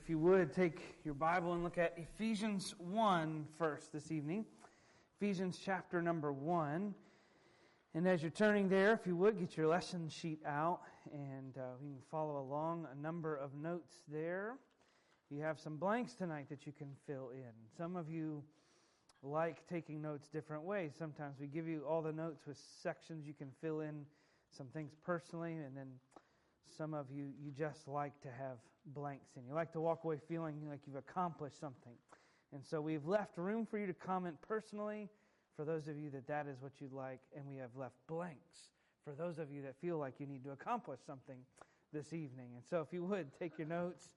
if you would take your Bible and look at Ephesians 1 first this evening. Ephesians chapter number 1. And as you're turning there, if you would, get your lesson sheet out and uh, you can follow along a number of notes there. You have some blanks tonight that you can fill in. Some of you like taking notes different ways. Sometimes we give you all the notes with sections you can fill in some things personally, and then some of you, you just like to have blanks and You like to walk away feeling like you've accomplished something. And so we've left room for you to comment personally for those of you that that is what you'd like, and we have left blanks for those of you that feel like you need to accomplish something this evening. And so if you would, take your notes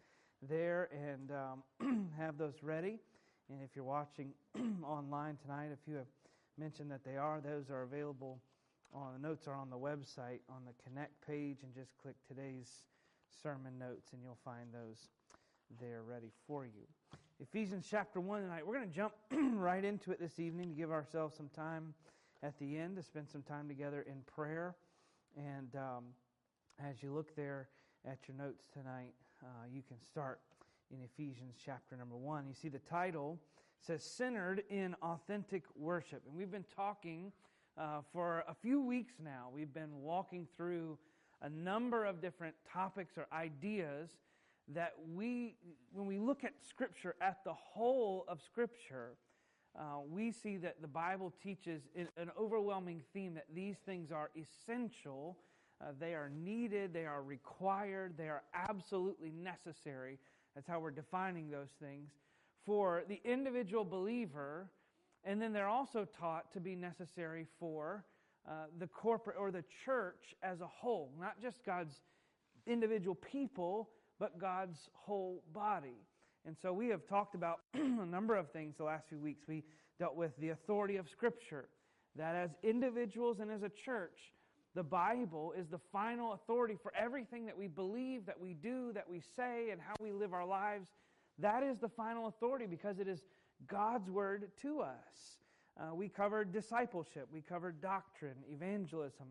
there and um, have those ready. And if you're watching online tonight, if you have mentioned that they are, those are available the notes are on the website on the connect page and just click today's sermon notes and you'll find those there ready for you. Ephesians chapter 1 tonight. We're going to jump right into it this evening to give ourselves some time at the end to spend some time together in prayer. And um, as you look there at your notes tonight, uh, you can start in Ephesians chapter number 1. You see the title says Centered in Authentic Worship. And we've been talking uh, for a few weeks now, we've been walking through a number of different topics or ideas that we, when we look at Scripture, at the whole of Scripture, uh, we see that the Bible teaches an overwhelming theme that these things are essential, uh, they are needed, they are required, they are absolutely necessary. That's how we're defining those things for the individual believer and then they're also taught to be necessary for uh, the corporate or the church as a whole, not just God's individual people, but God's whole body. And so we have talked about a number of things the last few weeks. We dealt with the authority of Scripture, that as individuals and as a church, the Bible is the final authority for everything that we believe, that we do, that we say, and how we live our lives. That is the final authority because it is God's word to us. Uh, we covered discipleship, we covered doctrine, evangelism,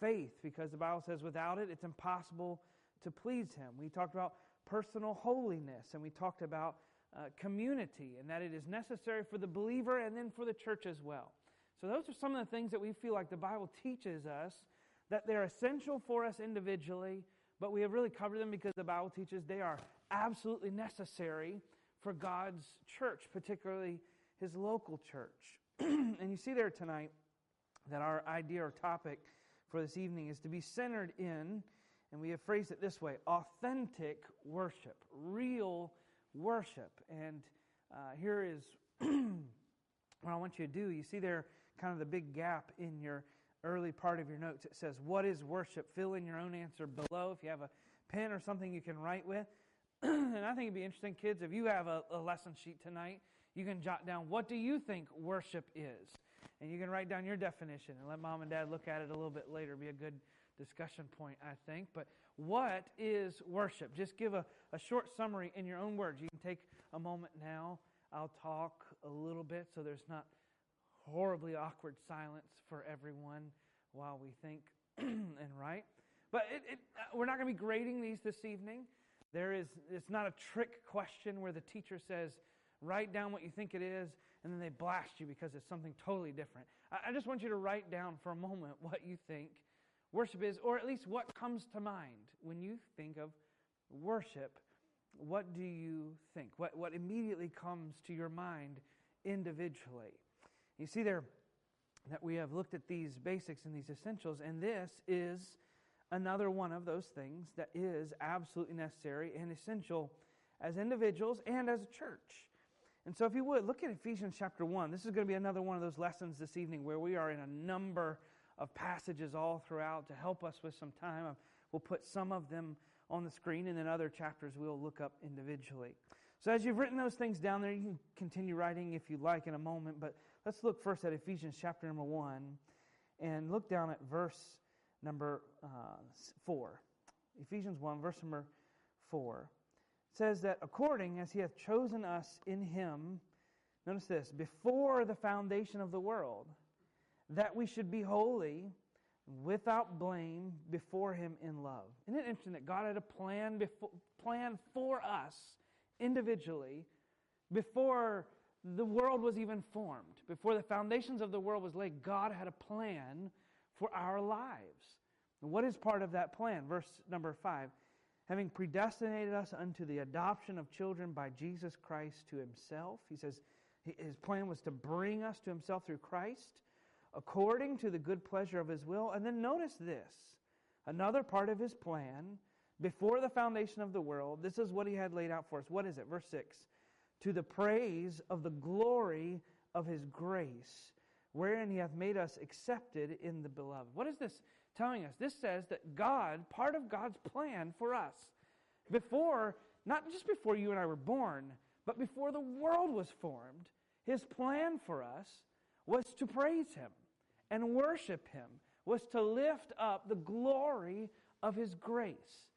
faith, because the Bible says without it, it's impossible to please Him. We talked about personal holiness, and we talked about uh, community, and that it is necessary for the believer and then for the church as well. So, those are some of the things that we feel like the Bible teaches us that they're essential for us individually, but we have really covered them because the Bible teaches they are absolutely necessary for God's church, particularly his local church. and you see there tonight that our idea or topic for this evening is to be centered in, and we have phrased it this way authentic worship, real worship. And uh, here is what I want you to do. You see there kind of the big gap in your early part of your notes. It says, What is worship? Fill in your own answer below. If you have a pen or something you can write with. and I think it'd be interesting, kids, if you have a, a lesson sheet tonight, you can jot down what do you think worship is? And you can write down your definition and let mom and dad look at it a little bit later. Be a good discussion point, I think. But what is worship? Just give a, a short summary in your own words. You can take a moment now. I'll talk a little bit so there's not horribly awkward silence for everyone while we think and write. But it, it, uh, we're not going to be grading these this evening. There is, it's not a trick question where the teacher says, write down what you think it is, and then they blast you because it's something totally different. I, I just want you to write down for a moment what you think worship is, or at least what comes to mind when you think of worship. What do you think? What, what immediately comes to your mind individually? You see there that we have looked at these basics and these essentials, and this is another one of those things that is absolutely necessary and essential as individuals and as a church. And so, if you would, look at Ephesians chapter 1. This is going to be another one of those lessons this evening where we are in a number of passages all throughout to help us with some time. We'll put some of them on the screen, and then other chapters we'll look up individually. So, as you've written those things down there, you can continue writing if you like in a moment, but let's look first at Ephesians chapter number 1 and look down at verse number uh, 4. Ephesians 1, verse number 4 says that according as he hath chosen us in him, notice this, before the foundation of the world, that we should be holy, without blame, before him in love. Isn't it interesting that God had a plan, before, plan for us individually before the world was even formed, before the foundations of the world was laid. God had a plan for our lives. And what is part of that plan? Verse number five having predestinated us unto the adoption of children by Jesus Christ to himself. He says his plan was to bring us to himself through Christ according to the good pleasure of his will. And then notice this another part of his plan before the foundation of the world. This is what he had laid out for us. What is it? Verse 6 To the praise of the glory of his grace, wherein he hath made us accepted in the beloved. What is this telling us? This says that God, part of God's plan for us, before, not just before you and I were born, but before the world was formed, his plan for us was to praise him and worship him, was to lift up the glory of his grace.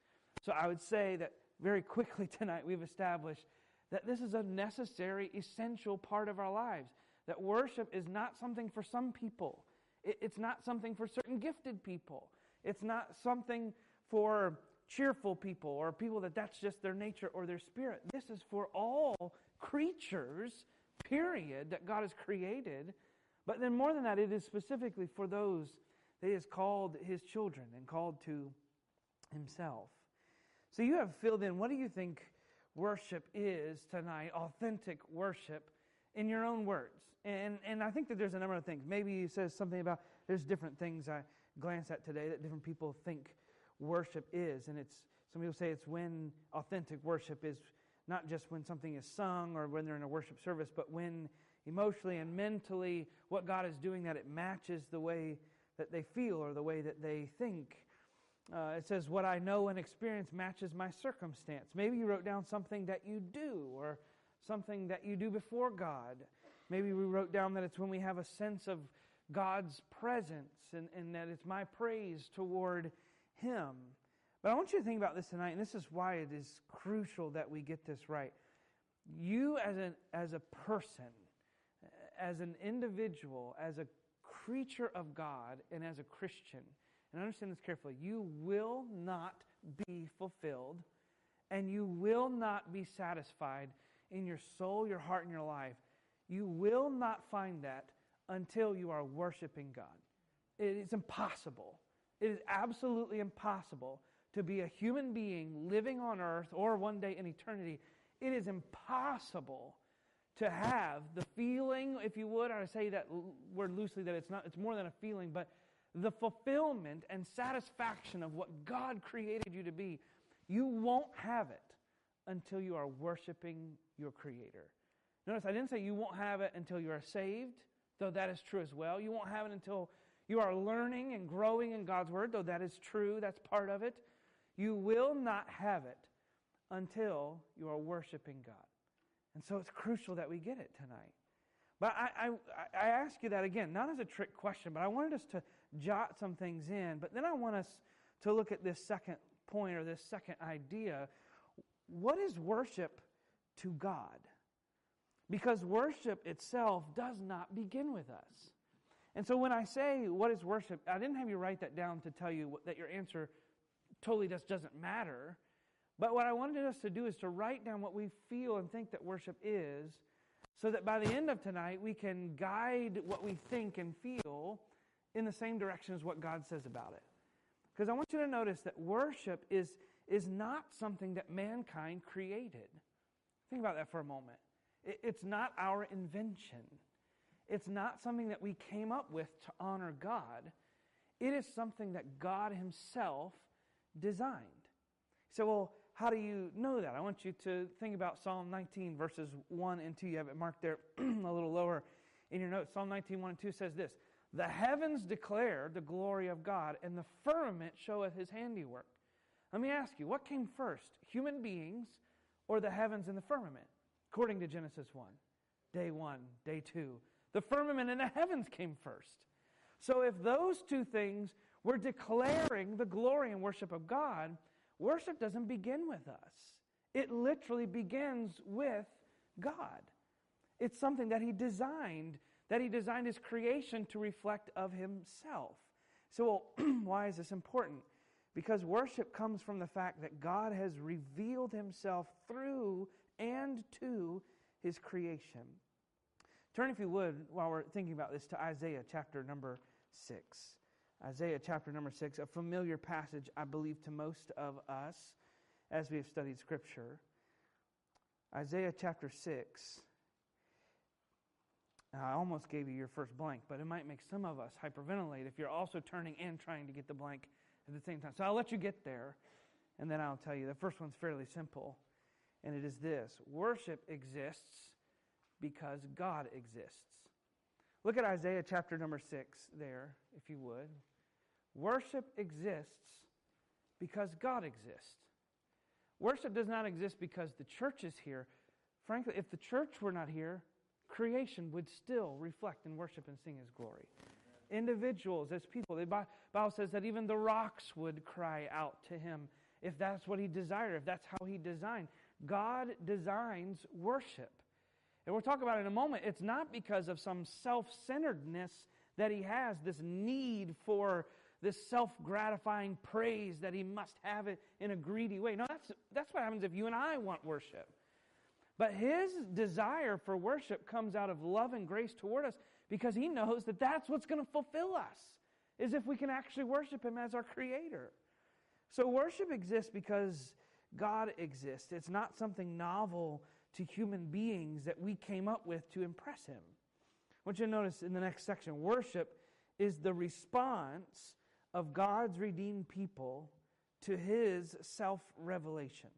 So I would say that very quickly tonight we've established that this is a necessary, essential part of our lives. That worship is not something for some people, it's not something for certain gifted people, it's not something for cheerful people or people that that's just their nature or their spirit. This is for all creatures, period, that God has created. But then more than that, it is specifically for those that He has called His children and called to Himself. So you have filled in what do you think worship is tonight, authentic worship, in your own words. And, and I think that there's a number of things. Maybe it says something about there's different things I glance at today that different people think worship is. And it's some people say it's when authentic worship is not just when something is sung or when they're in a worship service, but when emotionally and mentally what God is doing that it matches the way that they feel or the way that they think. Uh, it says, What I know and experience matches my circumstance. Maybe you wrote down something that you do or something that you do before God. Maybe we wrote down that it's when we have a sense of God's presence and, and that it's my praise toward Him. But I want you to think about this tonight, and this is why it is crucial that we get this right. You, as, an, as a person, as an individual, as a creature of God, and as a Christian, and understand this carefully, you will not be fulfilled and you will not be satisfied in your soul, your heart, and your life. You will not find that until you are worshiping God. It is impossible. It is absolutely impossible to be a human being living on earth or one day in eternity. It is impossible to have the feeling, if you would, I say that word loosely, that it's not, it's more than a feeling, but the fulfillment and satisfaction of what God created you to be, you won't have it until you are worshiping your Creator. Notice I didn't say you won't have it until you are saved, though that is true as well. You won't have it until you are learning and growing in God's Word, though that is true, that's part of it. You will not have it until you are worshiping God. And so it's crucial that we get it tonight. But I, I, I ask you that again, not as a trick question, but I wanted us to jot some things in. But then I want us to look at this second point or this second idea. What is worship to God? Because worship itself does not begin with us. And so when I say, what is worship, I didn't have you write that down to tell you that your answer totally just doesn't matter. But what I wanted us to do is to write down what we feel and think that worship is so that by the end of tonight, we can guide what we think and feel in the same direction as what God says about it. Because I want you to notice that worship is, is not something that mankind created. Think about that for a moment. It, it's not our invention, it's not something that we came up with to honor God. It is something that God Himself designed. So, well, how do you know that? I want you to think about Psalm 19, verses 1 and 2. You have it marked there a little lower in your notes. Psalm 19, 1 and 2 says this The heavens declare the glory of God, and the firmament showeth his handiwork. Let me ask you, what came first, human beings or the heavens and the firmament? According to Genesis 1, day 1, day 2. The firmament and the heavens came first. So if those two things were declaring the glory and worship of God, Worship doesn't begin with us, it literally begins with God. It's something that He designed, that He designed His creation to reflect of Himself. So, well, why is this important? Because worship comes from the fact that God has revealed Himself through and to his creation. Turn, if you would, while we're thinking about this, to Isaiah chapter number 6. Isaiah chapter number 6, a familiar passage, I believe, to most of us as we have studied Scripture. Isaiah chapter 6. Now, I almost gave you your first blank, but it might make some of us hyperventilate if you're also turning and trying to get the blank at the same time. So I'll let you get there, and then I'll tell you. The first one's fairly simple, and it is this Worship exists because God exists. Look at Isaiah chapter number 6 there, if you would. Worship exists because God exists. Worship does not exist because the church is here. Frankly, if the church were not here, creation would still reflect and worship and sing his glory. Individuals, as people, the Bible says that even the rocks would cry out to him if that's what he desired, if that's how he designed. God designs worship. And we'll talk about it in a moment. It's not because of some self centeredness that he has, this need for this self gratifying praise that he must have it in a greedy way. No, that's, that's what happens if you and I want worship. But his desire for worship comes out of love and grace toward us because he knows that that's what's going to fulfill us, is if we can actually worship him as our creator. So worship exists because God exists. It's not something novel to human beings that we came up with to impress him. I want you to notice in the next section worship is the response of God's redeemed people to his self revelation,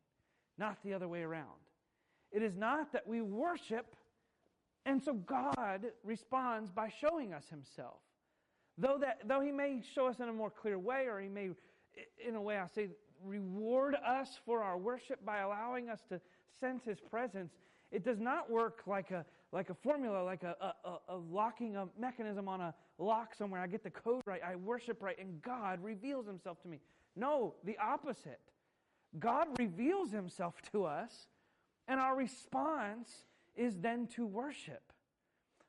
not the other way around. It is not that we worship and so God responds by showing us himself. Though, that, though he may show us in a more clear way, or he may, in a way, I say, reward us for our worship by allowing us to sense his presence, it does not work like a, like a formula, like a, a, a locking a mechanism on a lock somewhere. I get the code right, I worship right, and God reveals himself to me. No, the opposite. God reveals himself to us, and our response is then to worship.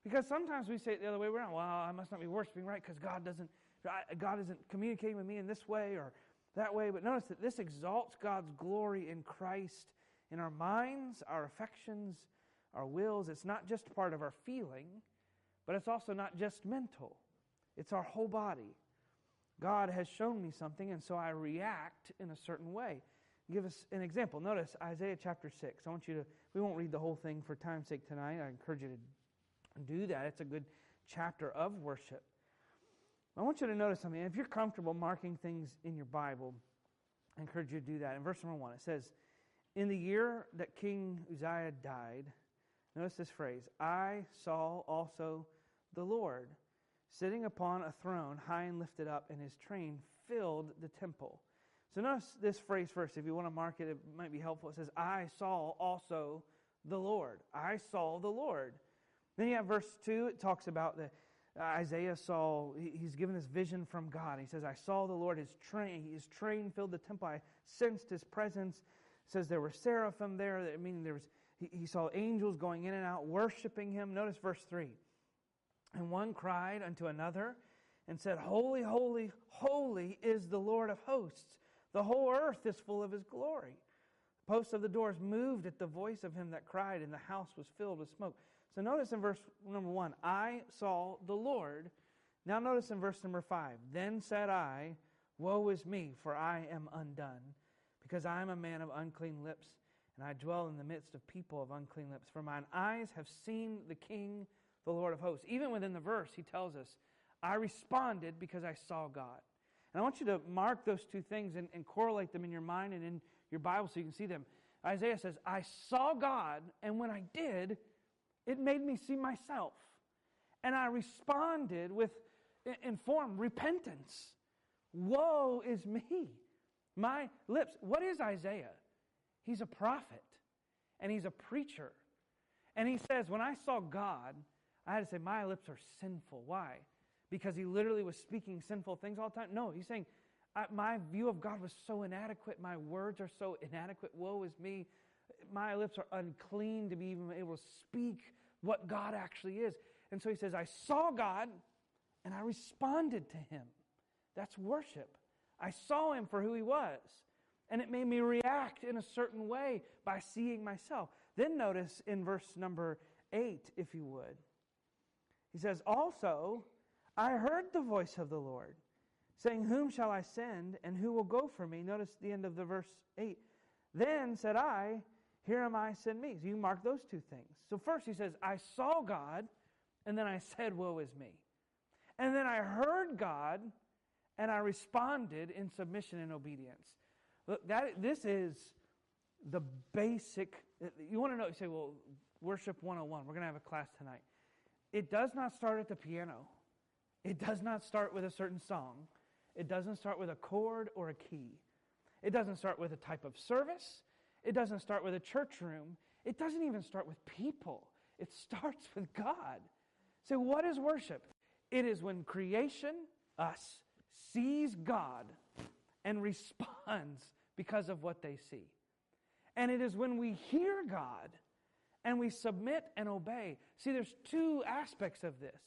Because sometimes we say it the other way around. Well, I must not be worshiping right because God doesn't, God isn't communicating with me in this way or that way. But notice that this exalts God's glory in Christ in our minds, our affections, our wills. It's not just part of our feeling, but it's also not just mental, it's our whole body. God has shown me something, and so I react in a certain way. Give us an example. Notice Isaiah chapter 6. I want you to, we won't read the whole thing for time's sake tonight. I encourage you to do that. It's a good chapter of worship. I want you to notice something. If you're comfortable marking things in your Bible, I encourage you to do that. In verse number 1, it says, in the year that King Uzziah died, notice this phrase I saw also the Lord sitting upon a throne high and lifted up, and his train filled the temple. So notice this phrase first. If you want to mark it, it might be helpful. It says, I saw also the Lord. I saw the Lord. Then you have verse 2. It talks about the Uh, Isaiah saw, he's given this vision from God. He says, I saw the Lord, his train, his train filled the temple. I sensed his presence says there were seraphim there, meaning there was, he, he saw angels going in and out, worshiping him. Notice verse 3. And one cried unto another and said, Holy, holy, holy is the Lord of hosts. The whole earth is full of his glory. The posts of the doors moved at the voice of him that cried, and the house was filled with smoke. So notice in verse number one, I saw the Lord. Now notice in verse number five, then said I, Woe is me, for I am undone because I am a man of unclean lips, and I dwell in the midst of people of unclean lips. For mine eyes have seen the King, the Lord of hosts. Even within the verse, he tells us, I responded because I saw God. And I want you to mark those two things and, and correlate them in your mind and in your Bible so you can see them. Isaiah says, I saw God, and when I did, it made me see myself. And I responded with informed repentance. Woe is me. My lips. What is Isaiah? He's a prophet and he's a preacher. And he says, When I saw God, I had to say, My lips are sinful. Why? Because he literally was speaking sinful things all the time? No, he's saying, My view of God was so inadequate. My words are so inadequate. Woe is me. My lips are unclean to be even able to speak what God actually is. And so he says, I saw God and I responded to him. That's worship. I saw him for who he was. And it made me react in a certain way by seeing myself. Then notice in verse number 8, if you would. He says, Also, I heard the voice of the Lord, saying, Whom shall I send, and who will go for me? Notice the end of the verse 8. Then said I, Here am I, send me. So you mark those two things. So first he says, I saw God, and then I said, Woe is me. And then I heard God, and I responded in submission and obedience. Look, that, this is the basic. You want to know, you say, well, Worship 101, we're going to have a class tonight. It does not start at the piano, it does not start with a certain song, it doesn't start with a chord or a key. It doesn't start with a type of service. It doesn't start with a church room. It doesn't even start with people. It starts with God. So, what is worship? It is when creation, us, sees God and responds because of what they see. And it is when we hear God and we submit and obey. See, there's two aspects of this.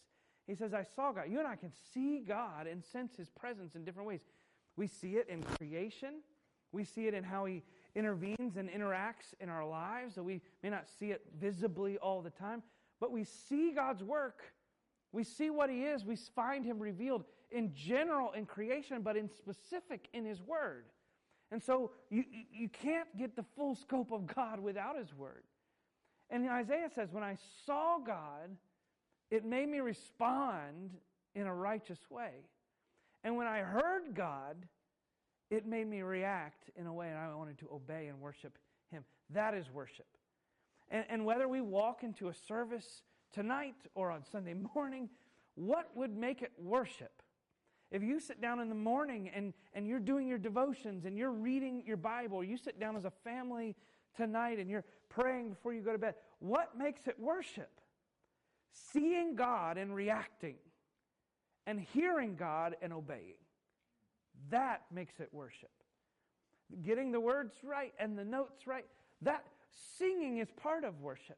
He says, I saw God. You and I can see God and sense His presence in different ways. We see it in creation, we see it in how He intervenes and interacts in our lives. So we may not see it visibly all the time, but we see God's work. We see what He is. We find Him revealed in general in creation, but in specific in His Word. And so you, you can't get the full scope of God without His Word. And Isaiah says, When I saw God, it made me respond in a righteous way. And when I heard God, it made me react in a way and I wanted to obey and worship Him. That is worship. And, and whether we walk into a service tonight or on Sunday morning, what would make it worship? If you sit down in the morning and, and you're doing your devotions and you're reading your Bible, you sit down as a family tonight and you're praying before you go to bed, what makes it worship? Seeing God and reacting, and hearing God and obeying. That makes it worship. Getting the words right and the notes right, that singing is part of worship,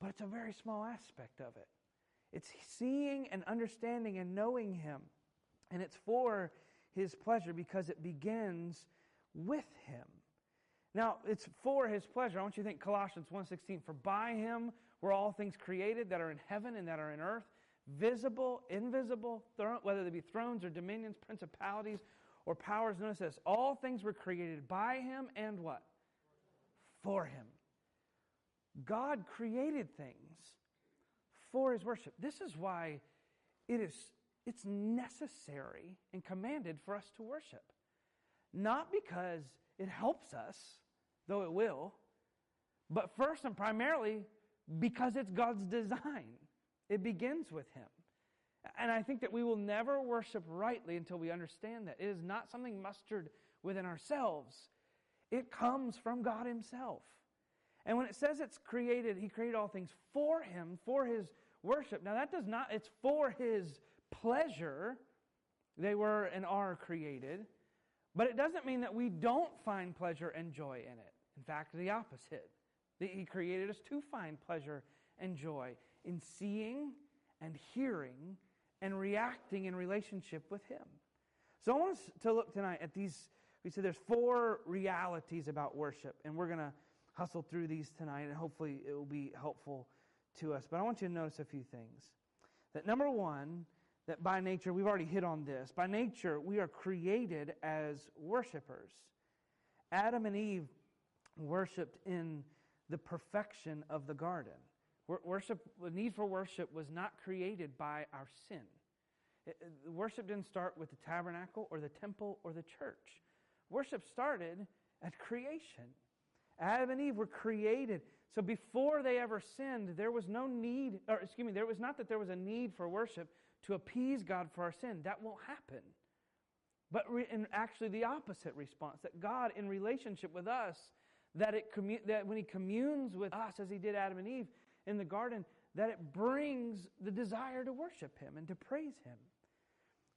but it's a very small aspect of it. It's seeing and understanding and knowing Him. And it's for his pleasure because it begins with him. Now, it's for his pleasure. I want you to think Colossians 1:16, for by him were all things created that are in heaven and that are in earth, visible, invisible, whether they be thrones or dominions, principalities or powers. Notice this, all things were created by him and what? For him. God created things for his worship. This is why it is it's necessary and commanded for us to worship. Not because it helps us, though it will, but first and primarily because it's God's design. It begins with Him. And I think that we will never worship rightly until we understand that. It is not something mustered within ourselves, it comes from God Himself. And when it says it's created, He created all things for Him, for His worship. Now, that does not, it's for His pleasure. They were and are created. But it doesn't mean that we don't find pleasure and joy in it. In fact, the opposite. He created us to find pleasure and joy in seeing and hearing and reacting in relationship with Him. So I want us to look tonight at these. We said there's four realities about worship, and we're going to hustle through these tonight, and hopefully it will be helpful to us. But I want you to notice a few things. That number one, that by nature, we've already hit on this, by nature, we are created as worshipers. Adam and Eve worshiped in the perfection of the garden. Worship, the need for worship was not created by our sin. It, worship didn't start with the tabernacle or the temple or the church. Worship started at creation. Adam and Eve were created. So before they ever sinned, there was no need, or excuse me, there was not that there was a need for worship to appease God for our sin. That won't happen. But re- in actually the opposite response that God, in relationship with us, that, it commu- that when He communes with us as He did Adam and Eve in the garden, that it brings the desire to worship Him and to praise Him.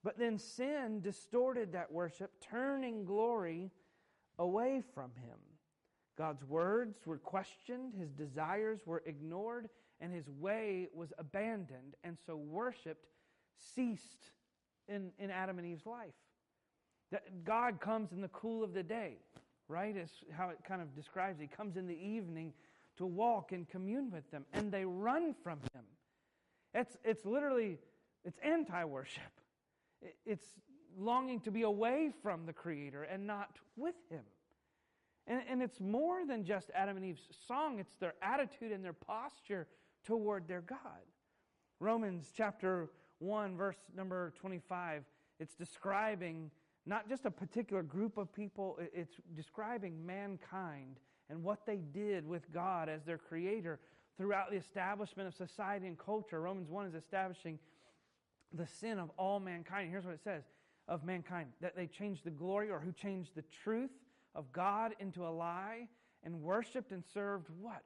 But then sin distorted that worship, turning glory away from Him. God's words were questioned, His desires were ignored, and His way was abandoned, and so worship ceased in, in Adam and Eve's life. That God comes in the cool of the day, right? Is how it kind of describes. He comes in the evening to walk and commune with them, and they run from him. It's, it's literally, it's anti-worship. It's longing to be away from the Creator and not with him. And, and it's more than just Adam and Eve's song, it's their attitude and their posture toward their God. Romans chapter 1, verse number 25, it's describing not just a particular group of people, it's describing mankind and what they did with God as their creator throughout the establishment of society and culture. Romans 1 is establishing the sin of all mankind. Here's what it says of mankind that they changed the glory or who changed the truth of God into a lie and worshiped and served what?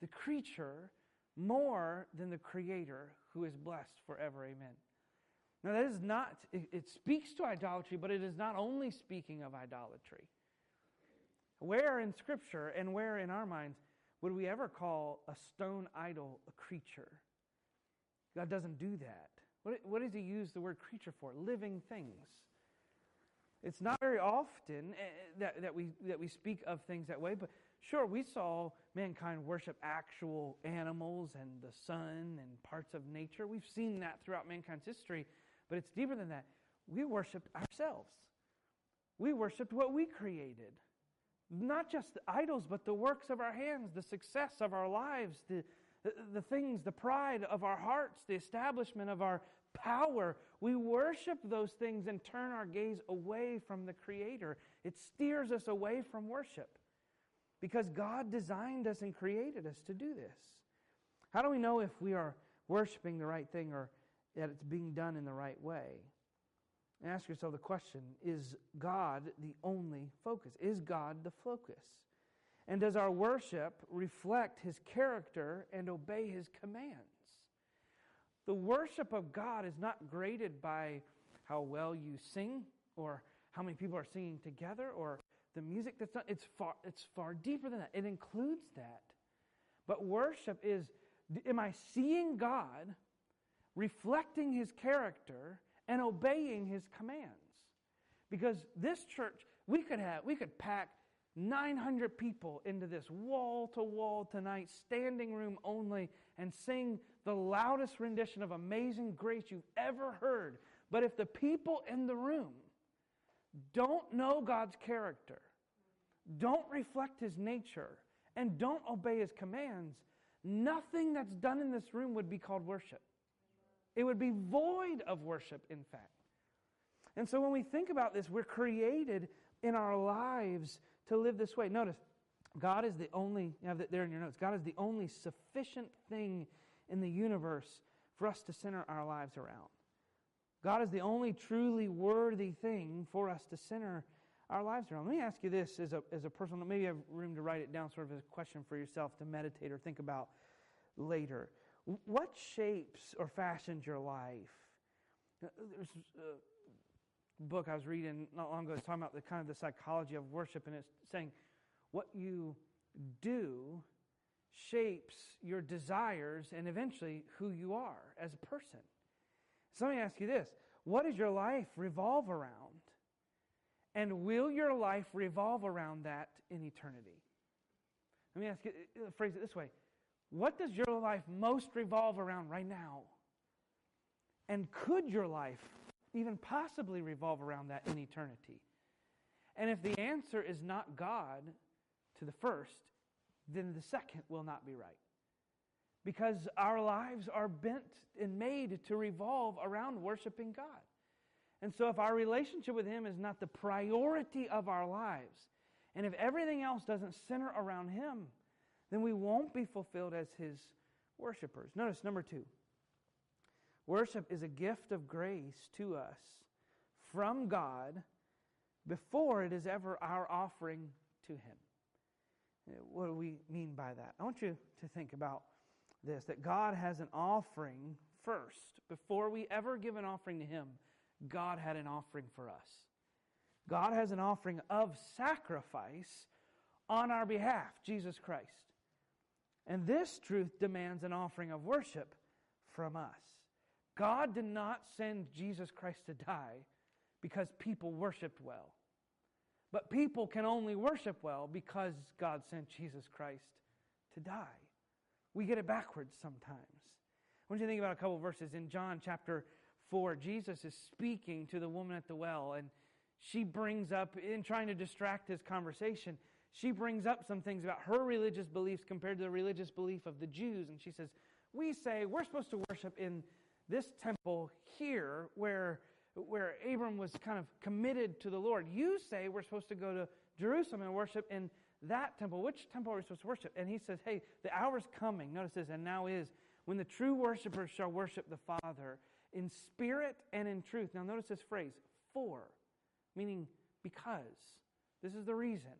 The creature more than the creator who is blessed forever. Amen. Now, that is not, it, it speaks to idolatry, but it is not only speaking of idolatry. Where in Scripture and where in our minds would we ever call a stone idol a creature? God doesn't do that. What, what does He use the word creature for? Living things. It's not very often eh, eh, that, that, we, that we speak of things that way, but sure, we saw mankind worship actual animals and the sun and parts of nature. We've seen that throughout mankind's history, but it's deeper than that. We worshiped ourselves, we worshiped what we created. Not just the idols, but the works of our hands, the success of our lives, the, the, the things, the pride of our hearts, the establishment of our power. We worship those things and turn our gaze away from the Creator. It steers us away from worship because God designed us and created us to do this. How do we know if we are worshiping the right thing or that it's being done in the right way? And ask yourself the question Is God the only focus? Is God the focus? And does our worship reflect His character and obey His commands? The worship of God is not graded by how well you sing or how many people are singing together or the music that's done. It's far, it's far deeper than that. It includes that. But worship is am I seeing God, reflecting his character, and obeying his commands? Because this church, we could have, we could pack 900 people into this wall to wall tonight, standing room only, and sing the loudest rendition of Amazing Grace you've ever heard. But if the people in the room don't know God's character, don't reflect His nature, and don't obey His commands, nothing that's done in this room would be called worship. It would be void of worship, in fact. And so when we think about this, we're created in our lives to live this way. Notice, God is the only, you have that there in your notes, God is the only sufficient thing in the universe for us to center our lives around. God is the only truly worthy thing for us to center our lives around. Let me ask you this as a, as a personal, maybe you have room to write it down, sort of as a question for yourself to meditate or think about later. What shapes or fashions your life? Uh, there's a book I was reading not long ago. It's talking about the kind of the psychology of worship, and it's saying what you do shapes your desires and eventually who you are as a person. So let me ask you this what does your life revolve around? And will your life revolve around that in eternity? Let me ask you, uh, phrase it this way What does your life most revolve around right now? And could your life even possibly revolve around that in eternity? And if the answer is not God to the first, then the second will not be right. Because our lives are bent and made to revolve around worshiping God. And so, if our relationship with Him is not the priority of our lives, and if everything else doesn't center around Him, then we won't be fulfilled as His worshipers. Notice number two worship is a gift of grace to us from God before it is ever our offering to Him. What do we mean by that? I want you to think about this that God has an offering first. Before we ever give an offering to Him, God had an offering for us. God has an offering of sacrifice on our behalf, Jesus Christ. And this truth demands an offering of worship from us. God did not send Jesus Christ to die because people worshiped well. But people can only worship well because God sent Jesus Christ to die. We get it backwards sometimes. I want you to think about a couple verses in John chapter 4. Jesus is speaking to the woman at the well, and she brings up, in trying to distract his conversation, she brings up some things about her religious beliefs compared to the religious belief of the Jews. And she says, We say we're supposed to worship in this temple here where, where Abram was kind of committed to the Lord. You say we're supposed to go to Jerusalem and worship in that temple. Which temple are we supposed to worship? And he says, Hey, the hour's coming. Notice this, and now is when the true worshipers shall worship the Father in spirit and in truth. Now, notice this phrase, for, meaning because. This is the reason.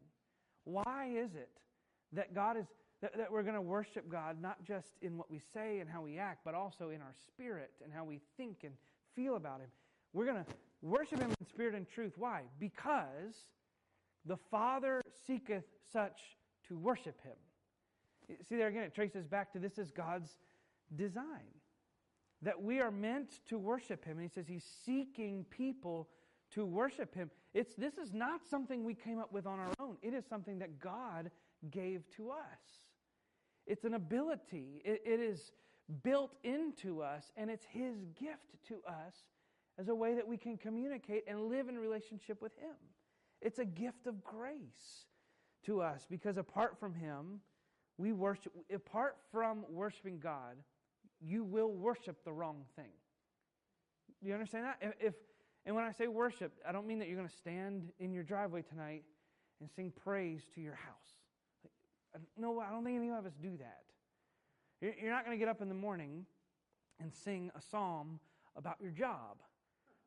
Why is it that God is that, that we're going to worship God not just in what we say and how we act, but also in our spirit and how we think and feel about Him? We're going to worship Him in spirit and truth. Why? Because the Father seeketh such to worship Him. See there again, it traces back to this is God's design. That we are meant to worship Him. And He says He's seeking people to worship Him. It's, this is not something we came up with on our own, it is something that God gave to us. It's an ability, it, it is built into us, and it's His gift to us as a way that we can communicate and live in relationship with Him. It's a gift of grace to us because apart from Him, we worship, apart from worshiping God, you will worship the wrong thing. Do you understand that? If, and when I say worship, I don't mean that you're going to stand in your driveway tonight and sing praise to your house. No, I don't think any of us do that. You're not going to get up in the morning and sing a psalm about your job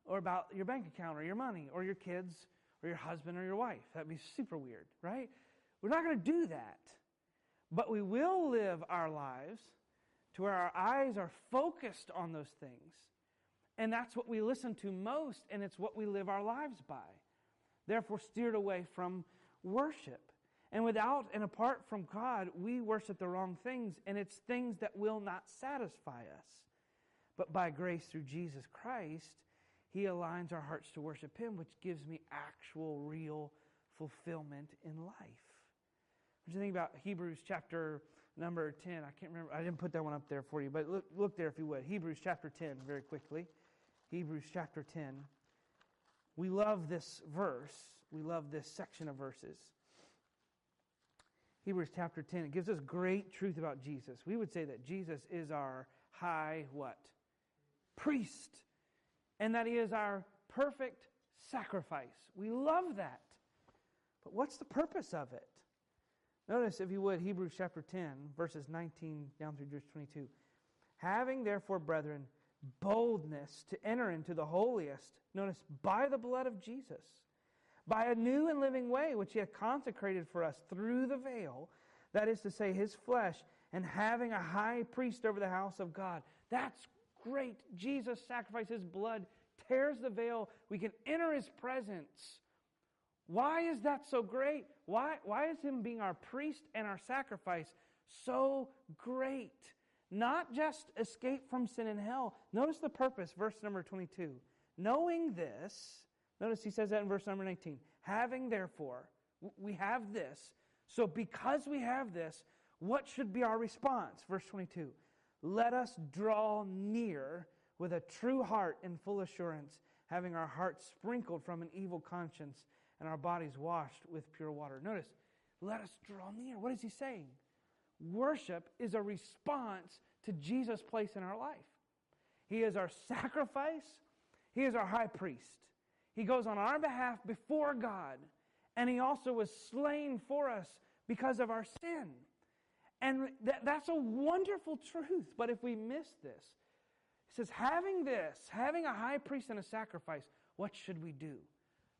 or about your bank account or your money or your kids or your husband or your wife. That'd be super weird, right? We're not going to do that. But we will live our lives to where our eyes are focused on those things and that's what we listen to most, and it's what we live our lives by. Therefore, steered away from worship. And without and apart from God, we worship the wrong things, and it's things that will not satisfy us. But by grace through Jesus Christ, He aligns our hearts to worship Him, which gives me actual, real fulfillment in life. What do you think about Hebrews chapter number 10? I can't remember. I didn't put that one up there for you, but look, look there if you would. Hebrews chapter 10, very quickly. Hebrews chapter 10. We love this verse. We love this section of verses. Hebrews chapter 10. It gives us great truth about Jesus. We would say that Jesus is our high what? Priest. And that he is our perfect sacrifice. We love that. But what's the purpose of it? Notice, if you would, Hebrews chapter 10, verses 19 down through verse 22. Having therefore, brethren, boldness to enter into the holiest, notice, by the blood of Jesus, by a new and living way which he hath consecrated for us through the veil, that is to say, his flesh, and having a high priest over the house of God. That's great. Jesus sacrificed his blood, tears the veil. We can enter his presence. Why is that so great? Why, why is him being our priest and our sacrifice so great? Not just escape from sin and hell. Notice the purpose, verse number 22. Knowing this, notice he says that in verse number 19. Having therefore, we have this. So because we have this, what should be our response? Verse 22. Let us draw near with a true heart and full assurance, having our hearts sprinkled from an evil conscience and our bodies washed with pure water. Notice, let us draw near. What is he saying? Worship is a response to Jesus' place in our life. He is our sacrifice, He is our high priest. He goes on our behalf before God, and He also was slain for us because of our sin. And that, that's a wonderful truth. But if we miss this, he says, having this, having a high priest and a sacrifice, what should we do?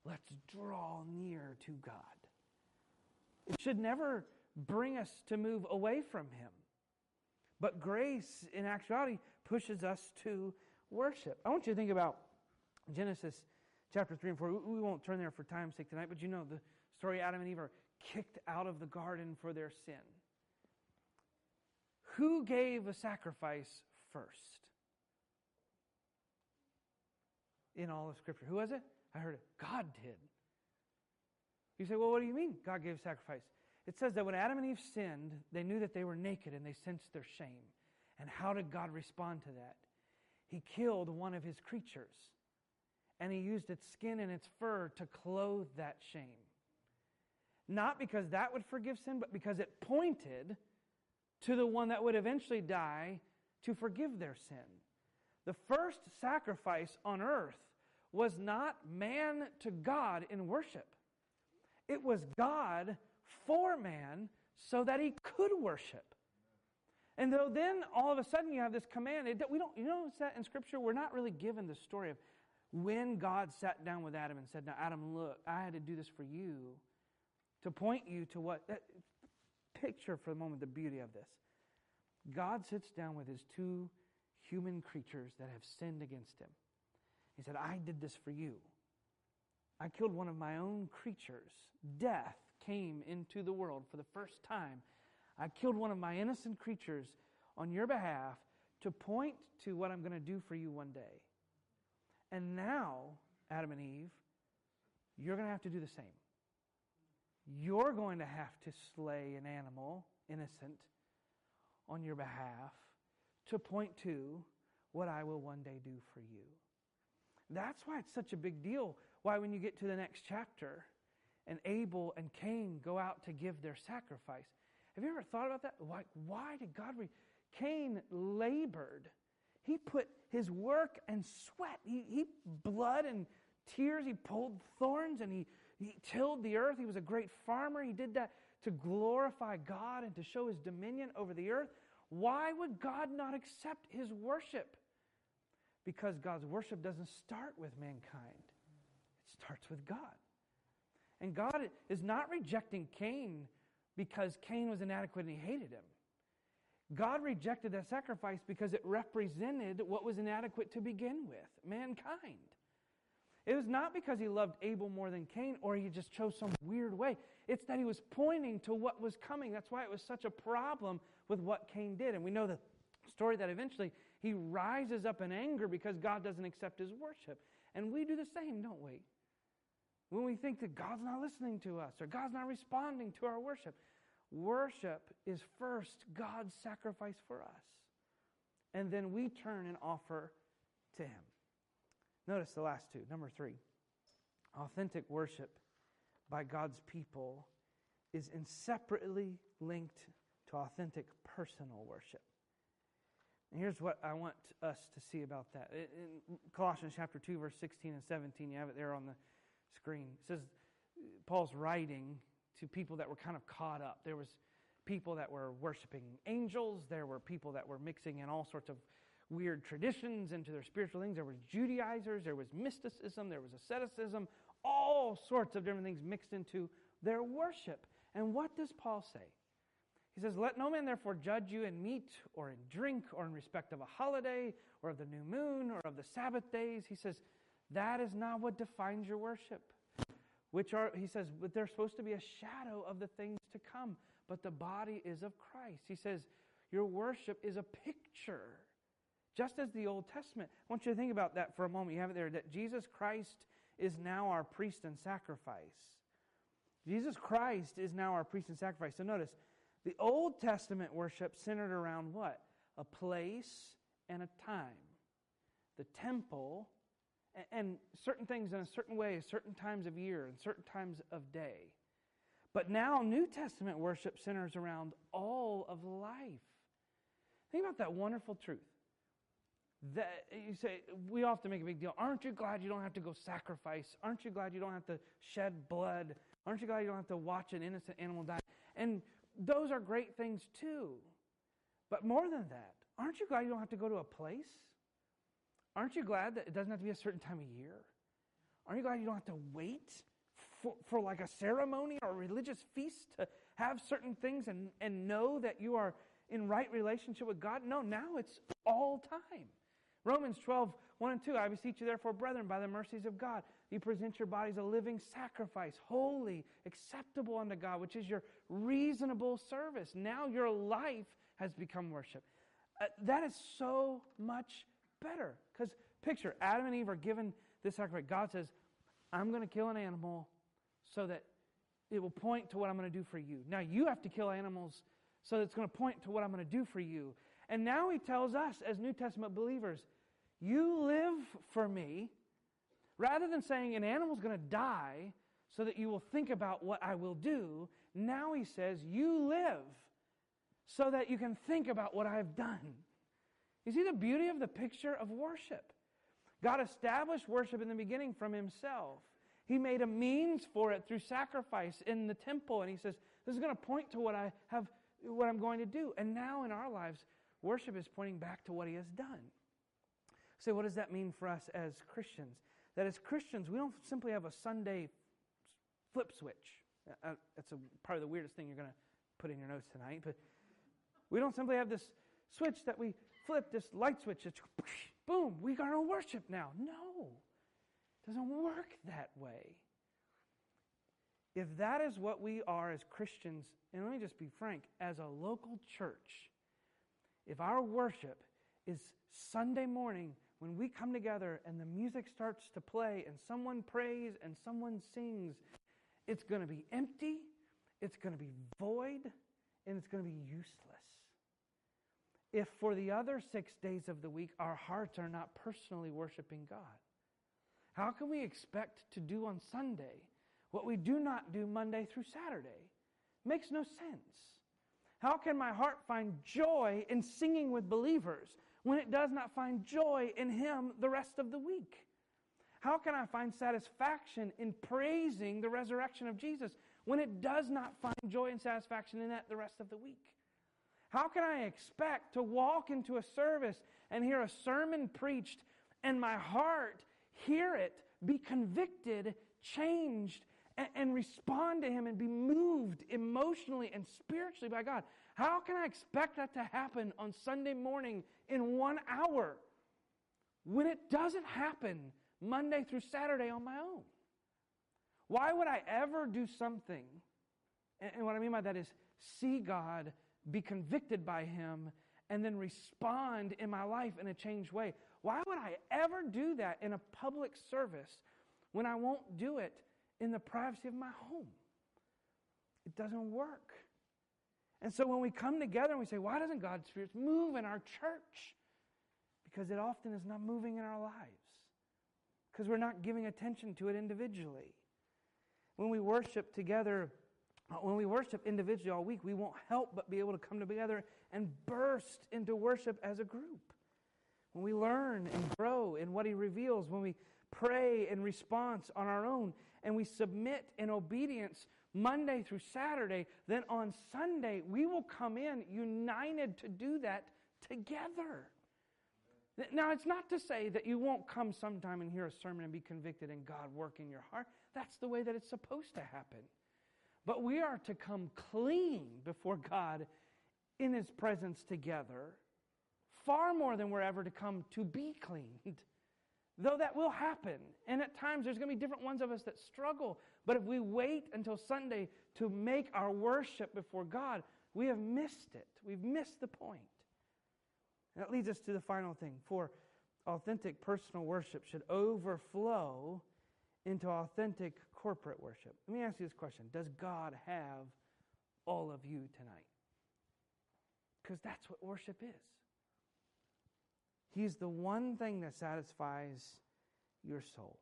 Let's draw near to God. It should never bring us to move away from Him. But grace, in actuality, pushes us to worship. I want you to think about Genesis chapter 3 and 4. We won't turn there for time's sake tonight, but you know the story Adam and Eve are kicked out of the garden for their sin. Who gave a sacrifice first? In all of Scripture. Who was it? I heard it. God did. You say, well, what do you mean God gave sacrifice? It says that when Adam and Eve sinned, they knew that they were naked and they sensed their shame. And how did God respond to that? He killed one of his creatures and he used its skin and its fur to clothe that shame. Not because that would forgive sin, but because it pointed to the one that would eventually die to forgive their sin. The first sacrifice on earth was not man to God in worship, it was God for man so that he could worship. And though then all of a sudden you have this command, that we don't, you notice that in Scripture, we're not really given the story of when God sat down with Adam and said, Now, Adam, look, I had to do this for you to point you to what. That, picture for a moment the beauty of this. God sits down with his two human creatures that have sinned against him. He said, I did this for you. I killed one of my own creatures. Death came into the world for the first time. I killed one of my innocent creatures on your behalf to point to what I'm going to do for you one day. And now, Adam and Eve, you're going to have to do the same. You're going to have to slay an animal, innocent, on your behalf to point to what I will one day do for you. That's why it's such a big deal. Why, when you get to the next chapter and Abel and Cain go out to give their sacrifice, have you ever thought about that? Why, why did God? Re- Cain labored. He put his work and sweat, he, he blood and tears. He pulled thorns and he, he tilled the earth. He was a great farmer. He did that to glorify God and to show his dominion over the earth. Why would God not accept his worship? Because God's worship doesn't start with mankind, it starts with God. And God is not rejecting Cain because Cain was inadequate and he hated him. God rejected that sacrifice because it represented what was inadequate to begin with mankind. It was not because he loved Abel more than Cain or he just chose some weird way. It's that he was pointing to what was coming. That's why it was such a problem with what Cain did. And we know the story that eventually he rises up in anger because God doesn't accept his worship. And we do the same, don't we? When we think that God's not listening to us or God's not responding to our worship. Worship is first God's sacrifice for us. And then we turn and offer to him. Notice the last two. Number three authentic worship by God's people is inseparably linked to authentic personal worship. And here's what I want us to see about that. In Colossians chapter 2, verse 16 and 17, you have it there on the screen. It says, Paul's writing to people that were kind of caught up. There was people that were worshiping angels. There were people that were mixing in all sorts of weird traditions into their spiritual things. There was Judaizers. There was mysticism. There was asceticism. All sorts of different things mixed into their worship. And what does Paul say? He says, Let no man therefore judge you in meat or in drink or in respect of a holiday or of the new moon or of the Sabbath days. He says, That is not what defines your worship. Which are, he says, they're supposed to be a shadow of the things to come. But the body is of Christ. He says, Your worship is a picture. Just as the Old Testament. I want you to think about that for a moment. You have it there that Jesus Christ is now our priest and sacrifice. Jesus Christ is now our priest and sacrifice. So notice, the Old Testament worship centered around what? A place and a time. The temple and certain things in a certain way, certain times of year and certain times of day. But now New Testament worship centers around all of life. Think about that wonderful truth. That you say, we often make a big deal. Aren't you glad you don't have to go sacrifice? Aren't you glad you don't have to shed blood? Aren't you glad you don't have to watch an innocent animal die? And those are great things too. But more than that, aren't you glad you don't have to go to a place? Aren't you glad that it doesn't have to be a certain time of year? Aren't you glad you don't have to wait for, for like a ceremony or a religious feast to have certain things and, and know that you are in right relationship with God? No, now it's all time. Romans 12, 1 and 2. I beseech you, therefore, brethren, by the mercies of God, you present your bodies a living sacrifice, holy, acceptable unto God, which is your reasonable service. Now your life has become worship. Uh, that is so much better. Because picture, Adam and Eve are given this sacrifice. God says, I'm going to kill an animal so that it will point to what I'm going to do for you. Now you have to kill animals so that it's going to point to what I'm going to do for you. And now he tells us as New Testament believers, you live for me. Rather than saying an animal's going to die so that you will think about what I will do, now he says, you live so that you can think about what I've done. You see the beauty of the picture of worship. God established worship in the beginning from himself. He made a means for it through sacrifice in the temple and he says, this is going to point to what I have what I'm going to do. And now in our lives, worship is pointing back to what he has done. So, what does that mean for us as Christians? That as Christians, we don't simply have a Sunday flip switch. Uh, uh that's a, probably the weirdest thing you're going to put in your notes tonight. But we don't simply have this switch that we flip, this light switch. It's boom, we got to worship now. No, it doesn't work that way. If that is what we are as Christians, and let me just be frank, as a local church, if our worship is Sunday morning when we come together and the music starts to play and someone prays and someone sings, it's going to be empty, it's going to be void, and it's going to be useless. If for the other six days of the week our hearts are not personally worshiping God, how can we expect to do on Sunday what we do not do Monday through Saturday? Makes no sense. How can my heart find joy in singing with believers when it does not find joy in Him the rest of the week? How can I find satisfaction in praising the resurrection of Jesus when it does not find joy and satisfaction in that the rest of the week? How can I expect to walk into a service and hear a sermon preached and my heart hear it, be convicted, changed, and, and respond to Him and be moved emotionally and spiritually by God. How can I expect that to happen on Sunday morning in one hour when it doesn't happen Monday through Saturday on my own? Why would I ever do something? And what I mean by that is see God, be convicted by Him, and then respond in my life in a changed way. Why would I ever do that in a public service when I won't do it in the privacy of my home. It doesn't work. And so when we come together and we say, why doesn't God's Spirit move in our church? Because it often is not moving in our lives. Because we're not giving attention to it individually. When we worship together, Uh, when we worship individually all week, we won't help but be able to come together and burst into worship as a group. When we learn and grow in what He reveals, when we pray in response on our own, and we submit in obedience Monday through Saturday, then on Sunday we will come in united to do that together. Now, it's not to say that you won't come sometime and hear a sermon and be convicted and God work in your heart. That's the way that it's supposed to happen. But we are to come clean before God in His presence together, far more than we're ever to come to be cleaned. Though that will happen. And at times there's going to be different ones of us that struggle. But if we wait until Sunday to make our worship before God, we have missed it. We've missed the point. And that leads us to the final thing. For authentic personal worship should overflow into authentic corporate worship. Let me ask you this question Does God have all of you tonight? Because that's what worship is. He's the one thing that satisfies your soul.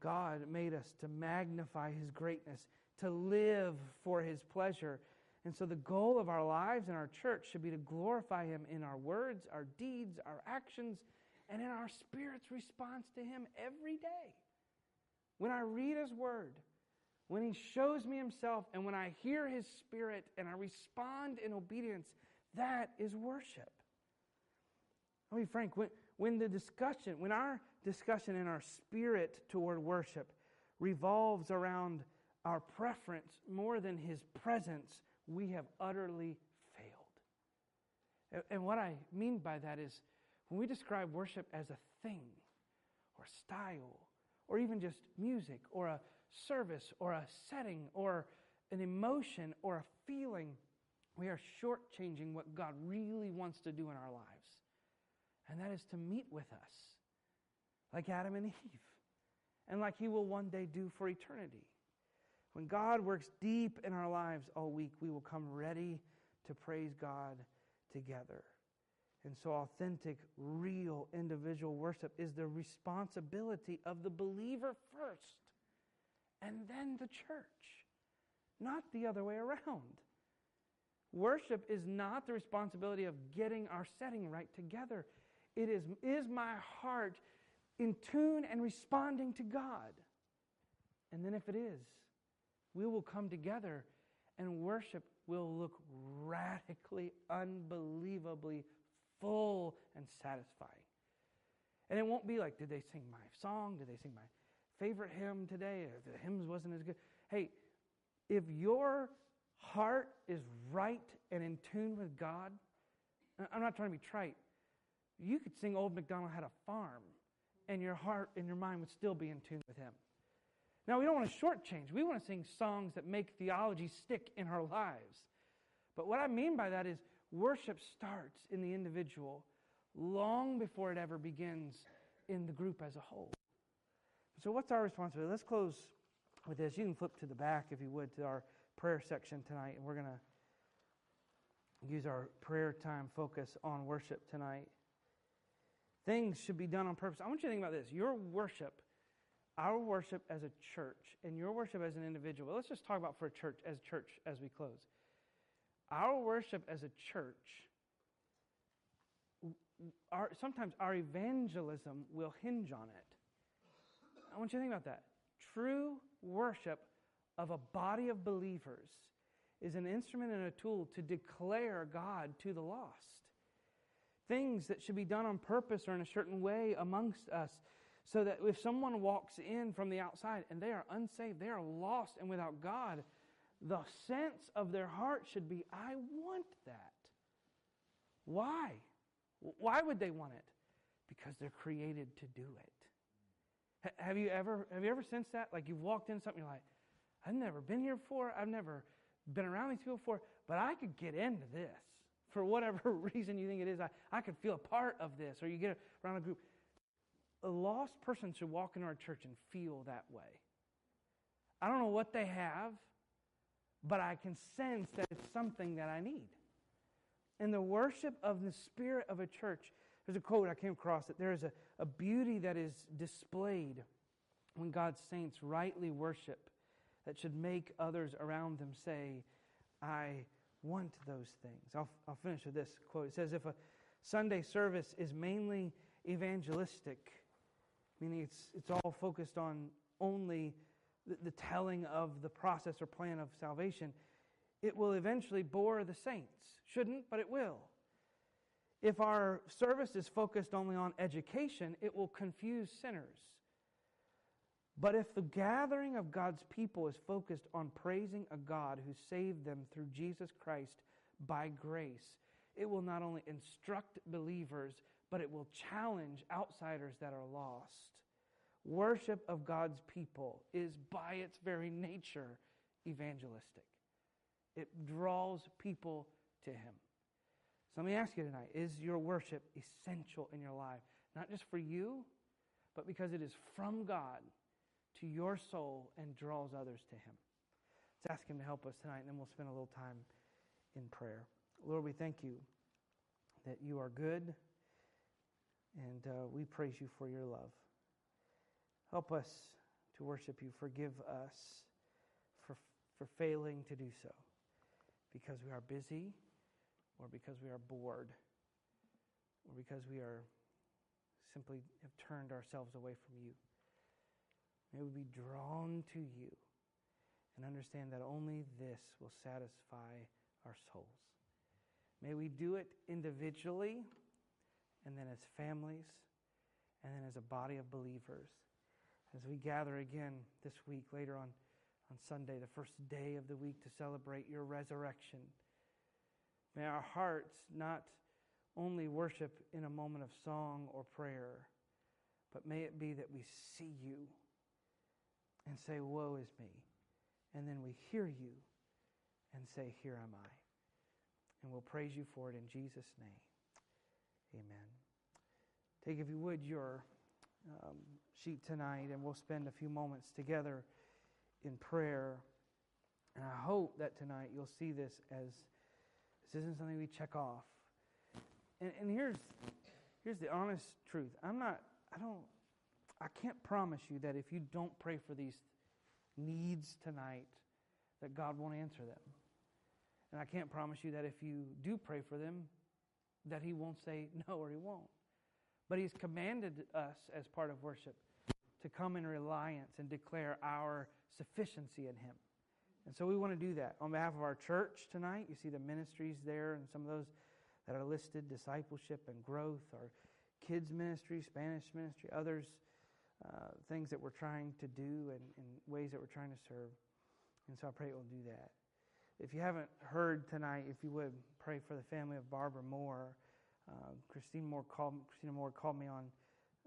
God made us to magnify His greatness, to live for His pleasure. And so the goal of our lives and our church should be to glorify Him in our words, our deeds, our actions, and in our spirit's response to Him every day. When I read His Word, when He shows me Himself, and when I hear His Spirit and I respond in obedience, that is worship. I'll be frank, when, when the discussion, when our discussion and our spirit toward worship revolves around our preference more than his presence, we have utterly failed. And what I mean by that is when we describe worship as a thing or style or even just music or a service or a setting or an emotion or a feeling, we are shortchanging what God really wants to do in our lives and that is to meet with us like Adam and Eve, and like He will one day do for eternity. When God works deep in our lives all week, we will come ready to praise God together. And so, authentic, real individual worship is the responsibility of the believer first, and then the church, not the other way around. Worship is not the responsibility of getting our setting right together. It is, is my heart in tune and responding to God? And then, if it is, we will come together and worship will look radically, unbelievably full and satisfying. And it won't be like, did they sing my song? Did they sing my favorite hymn today? Or the hymns wasn't as good. Hey, if your heart is right and in tune with God, I'm not trying to be trite. You could sing Old MacDonald Had a Farm, and your heart and your mind would still be in tune with Him. Now, we don't want to shortchange. We want to sing songs that make theology stick in our lives. But what I mean by that is worship starts in the individual long before it ever begins in the group as a whole. So, what's our responsibility? Let's close with this. You can flip to the back, if you would, to our prayer section tonight, and we're going to use our prayer time focus on worship tonight. Things should be done on purpose. I want you to think about this. Your worship our worship as a church and your worship as an individual. Let's just talk about for a church as church as we close. Our worship as a church, our, sometimes our evangelism will hinge on it. I want you to think about that. True worship of a body of believers is an instrument and a tool to declare God to the lost. Things that should be done on purpose or in a certain way amongst us so that if someone walks in from the outside and they are unsaved, they are lost and without God, the sense of their heart should be, I want that. Why? Why would they want it? Because they're created to do it. Have you ever have you ever sensed that? Like you've walked in something, you're like, I've never been here before, I've never been around these people before, but I could get into this. For whatever reason you think it is, I, I could feel a part of this. Or you get around a group a lost person should walk into our church and feel that way. I don't know what they have, but I can sense that it's something that I need. In the worship of the spirit of a church, there's a quote I came across that there is a, a beauty that is displayed when God's saints rightly worship that should make others around them say, I want those things. I'll, I'll finish with this quote. It says, If a Sunday service is mainly evangelistic, meaning it's, it's all focused on only the, the telling of the process or plan of salvation, it will eventually bore the saints. Shouldn't, but it will. If our service is focused only on education, it will confuse sinners. But if the gathering of God's people is focused on praising a God who saved them through Jesus Christ by grace, it will not only instruct believers, but it will challenge outsiders that are lost. Worship of God's people is by its very nature evangelistic. It draws people to Him. So let me ask you tonight is your worship essential in your life? Not just for you, but because it is from God to your soul and draws others to Him. Let's ask Him to help us tonight, and then we'll spend a little time in prayer. Lord, we thank you that you are good, and uh, we praise you for your love. Help us to worship you. Forgive us for, for failing to do so because we are busy or because we are bored or because we are simply have turned ourselves away from you. May we be drawn to you and understand that only this will satisfy our souls. May we do it individually and then as families and then as a body of believers as we gather again this week, later on, on Sunday, the first day of the week to celebrate your resurrection. May our hearts not only worship in a moment of song or prayer, but may it be that we see you and say, Woe is me. And then we hear you and say, Here am I. And we'll praise you for it in Jesus' name. Amen. Take, if you would, your um, sheet tonight, and we'll spend a few moments together in prayer. And I hope that tonight you'll see this as this isn't something we check off. And, and here's, here's the honest truth. I'm not, I don't, I can't promise you that if you don't pray for these needs tonight, that God won't answer them. And I can't promise you that if you do pray for them, that He won't say no or He won't. But He's commanded us as part of worship to come in reliance and declare our sufficiency in Him. And so we want to do that. On behalf of our church tonight, you see the ministries there and some of those that are listed discipleship and growth, our kids' ministry, Spanish ministry, others, uh, things that we're trying to do and, and ways that we're trying to serve. And so I pray it will do that. If you haven't heard tonight, if you would pray for the family of Barbara Moore. Uh, Christine Moore called, Christina Moore called me on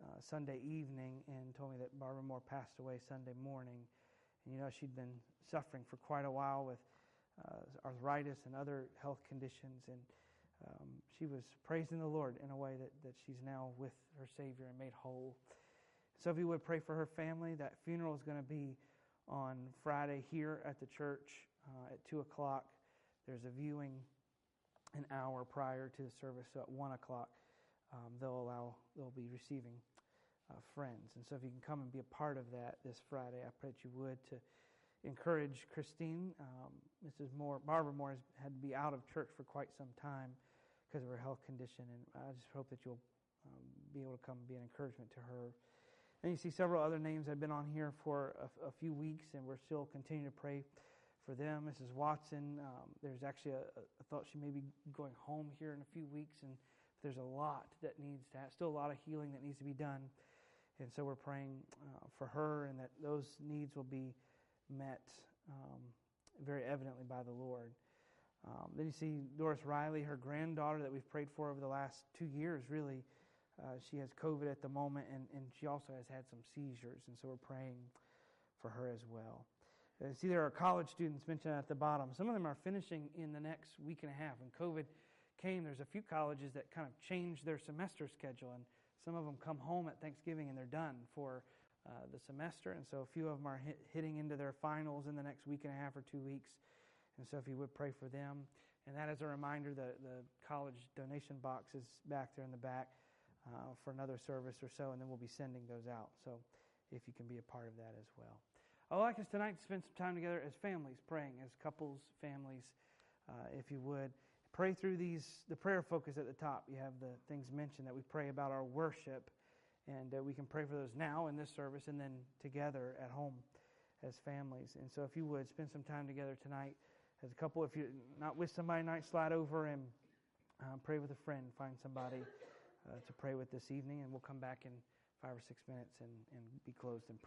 uh, Sunday evening and told me that Barbara Moore passed away Sunday morning. And you know, she'd been suffering for quite a while with uh, arthritis and other health conditions. And um, she was praising the Lord in a way that, that she's now with her Savior and made whole. So if you would pray for her family, that funeral is going to be on Friday here at the church uh, at 2 o'clock. There's a viewing an hour prior to the service, so at 1 o'clock, um, they'll allow, they'll be receiving uh, friends. And so if you can come and be a part of that this Friday, I pray that you would to encourage Christine. Um, Mrs. Moore, Barbara Moore has had to be out of church for quite some time because of her health condition, and I just hope that you'll um, be able to come and be an encouragement to her. And you see several other names that have been on here for a, a few weeks, and we're still continuing to pray for them. Mrs. Watson, um, there's actually a, a, thought she may be going home here in a few weeks, and there's a lot that needs to still a lot of healing that needs to be done. And so we're praying uh, for her and that those needs will be met um, very evidently by the Lord. Um, then you see Doris Riley, her granddaughter that we've prayed for over the last two years, really. Uh, she has COVID at the moment, and, and she also has had some seizures, and so we're praying for her as well. See, there are college students mentioned at the bottom. Some of them are finishing in the next week and a half. When COVID came, there's a few colleges that kind of changed their semester schedule, and some of them come home at Thanksgiving and they're done for uh, the semester. And so a few of them are hit, hitting into their finals in the next week and a half or two weeks. And so if you would pray for them. And that is a reminder that the college donation box is back there in the back uh, for another service or so, and then we'll be sending those out. So if you can be a part of that as well. I'd like us tonight to spend some time together as families, praying, as couples, families, uh, if you would. Pray through these, the prayer focus at the top. You have the things mentioned that we pray about our worship, and uh, we can pray for those now in this service and then together at home as families. And so if you would, spend some time together tonight as a couple. If you're not with somebody tonight, slide over and uh, pray with a friend. Find somebody uh, to pray with this evening, and we'll come back in five or six minutes and, and be closed prayer.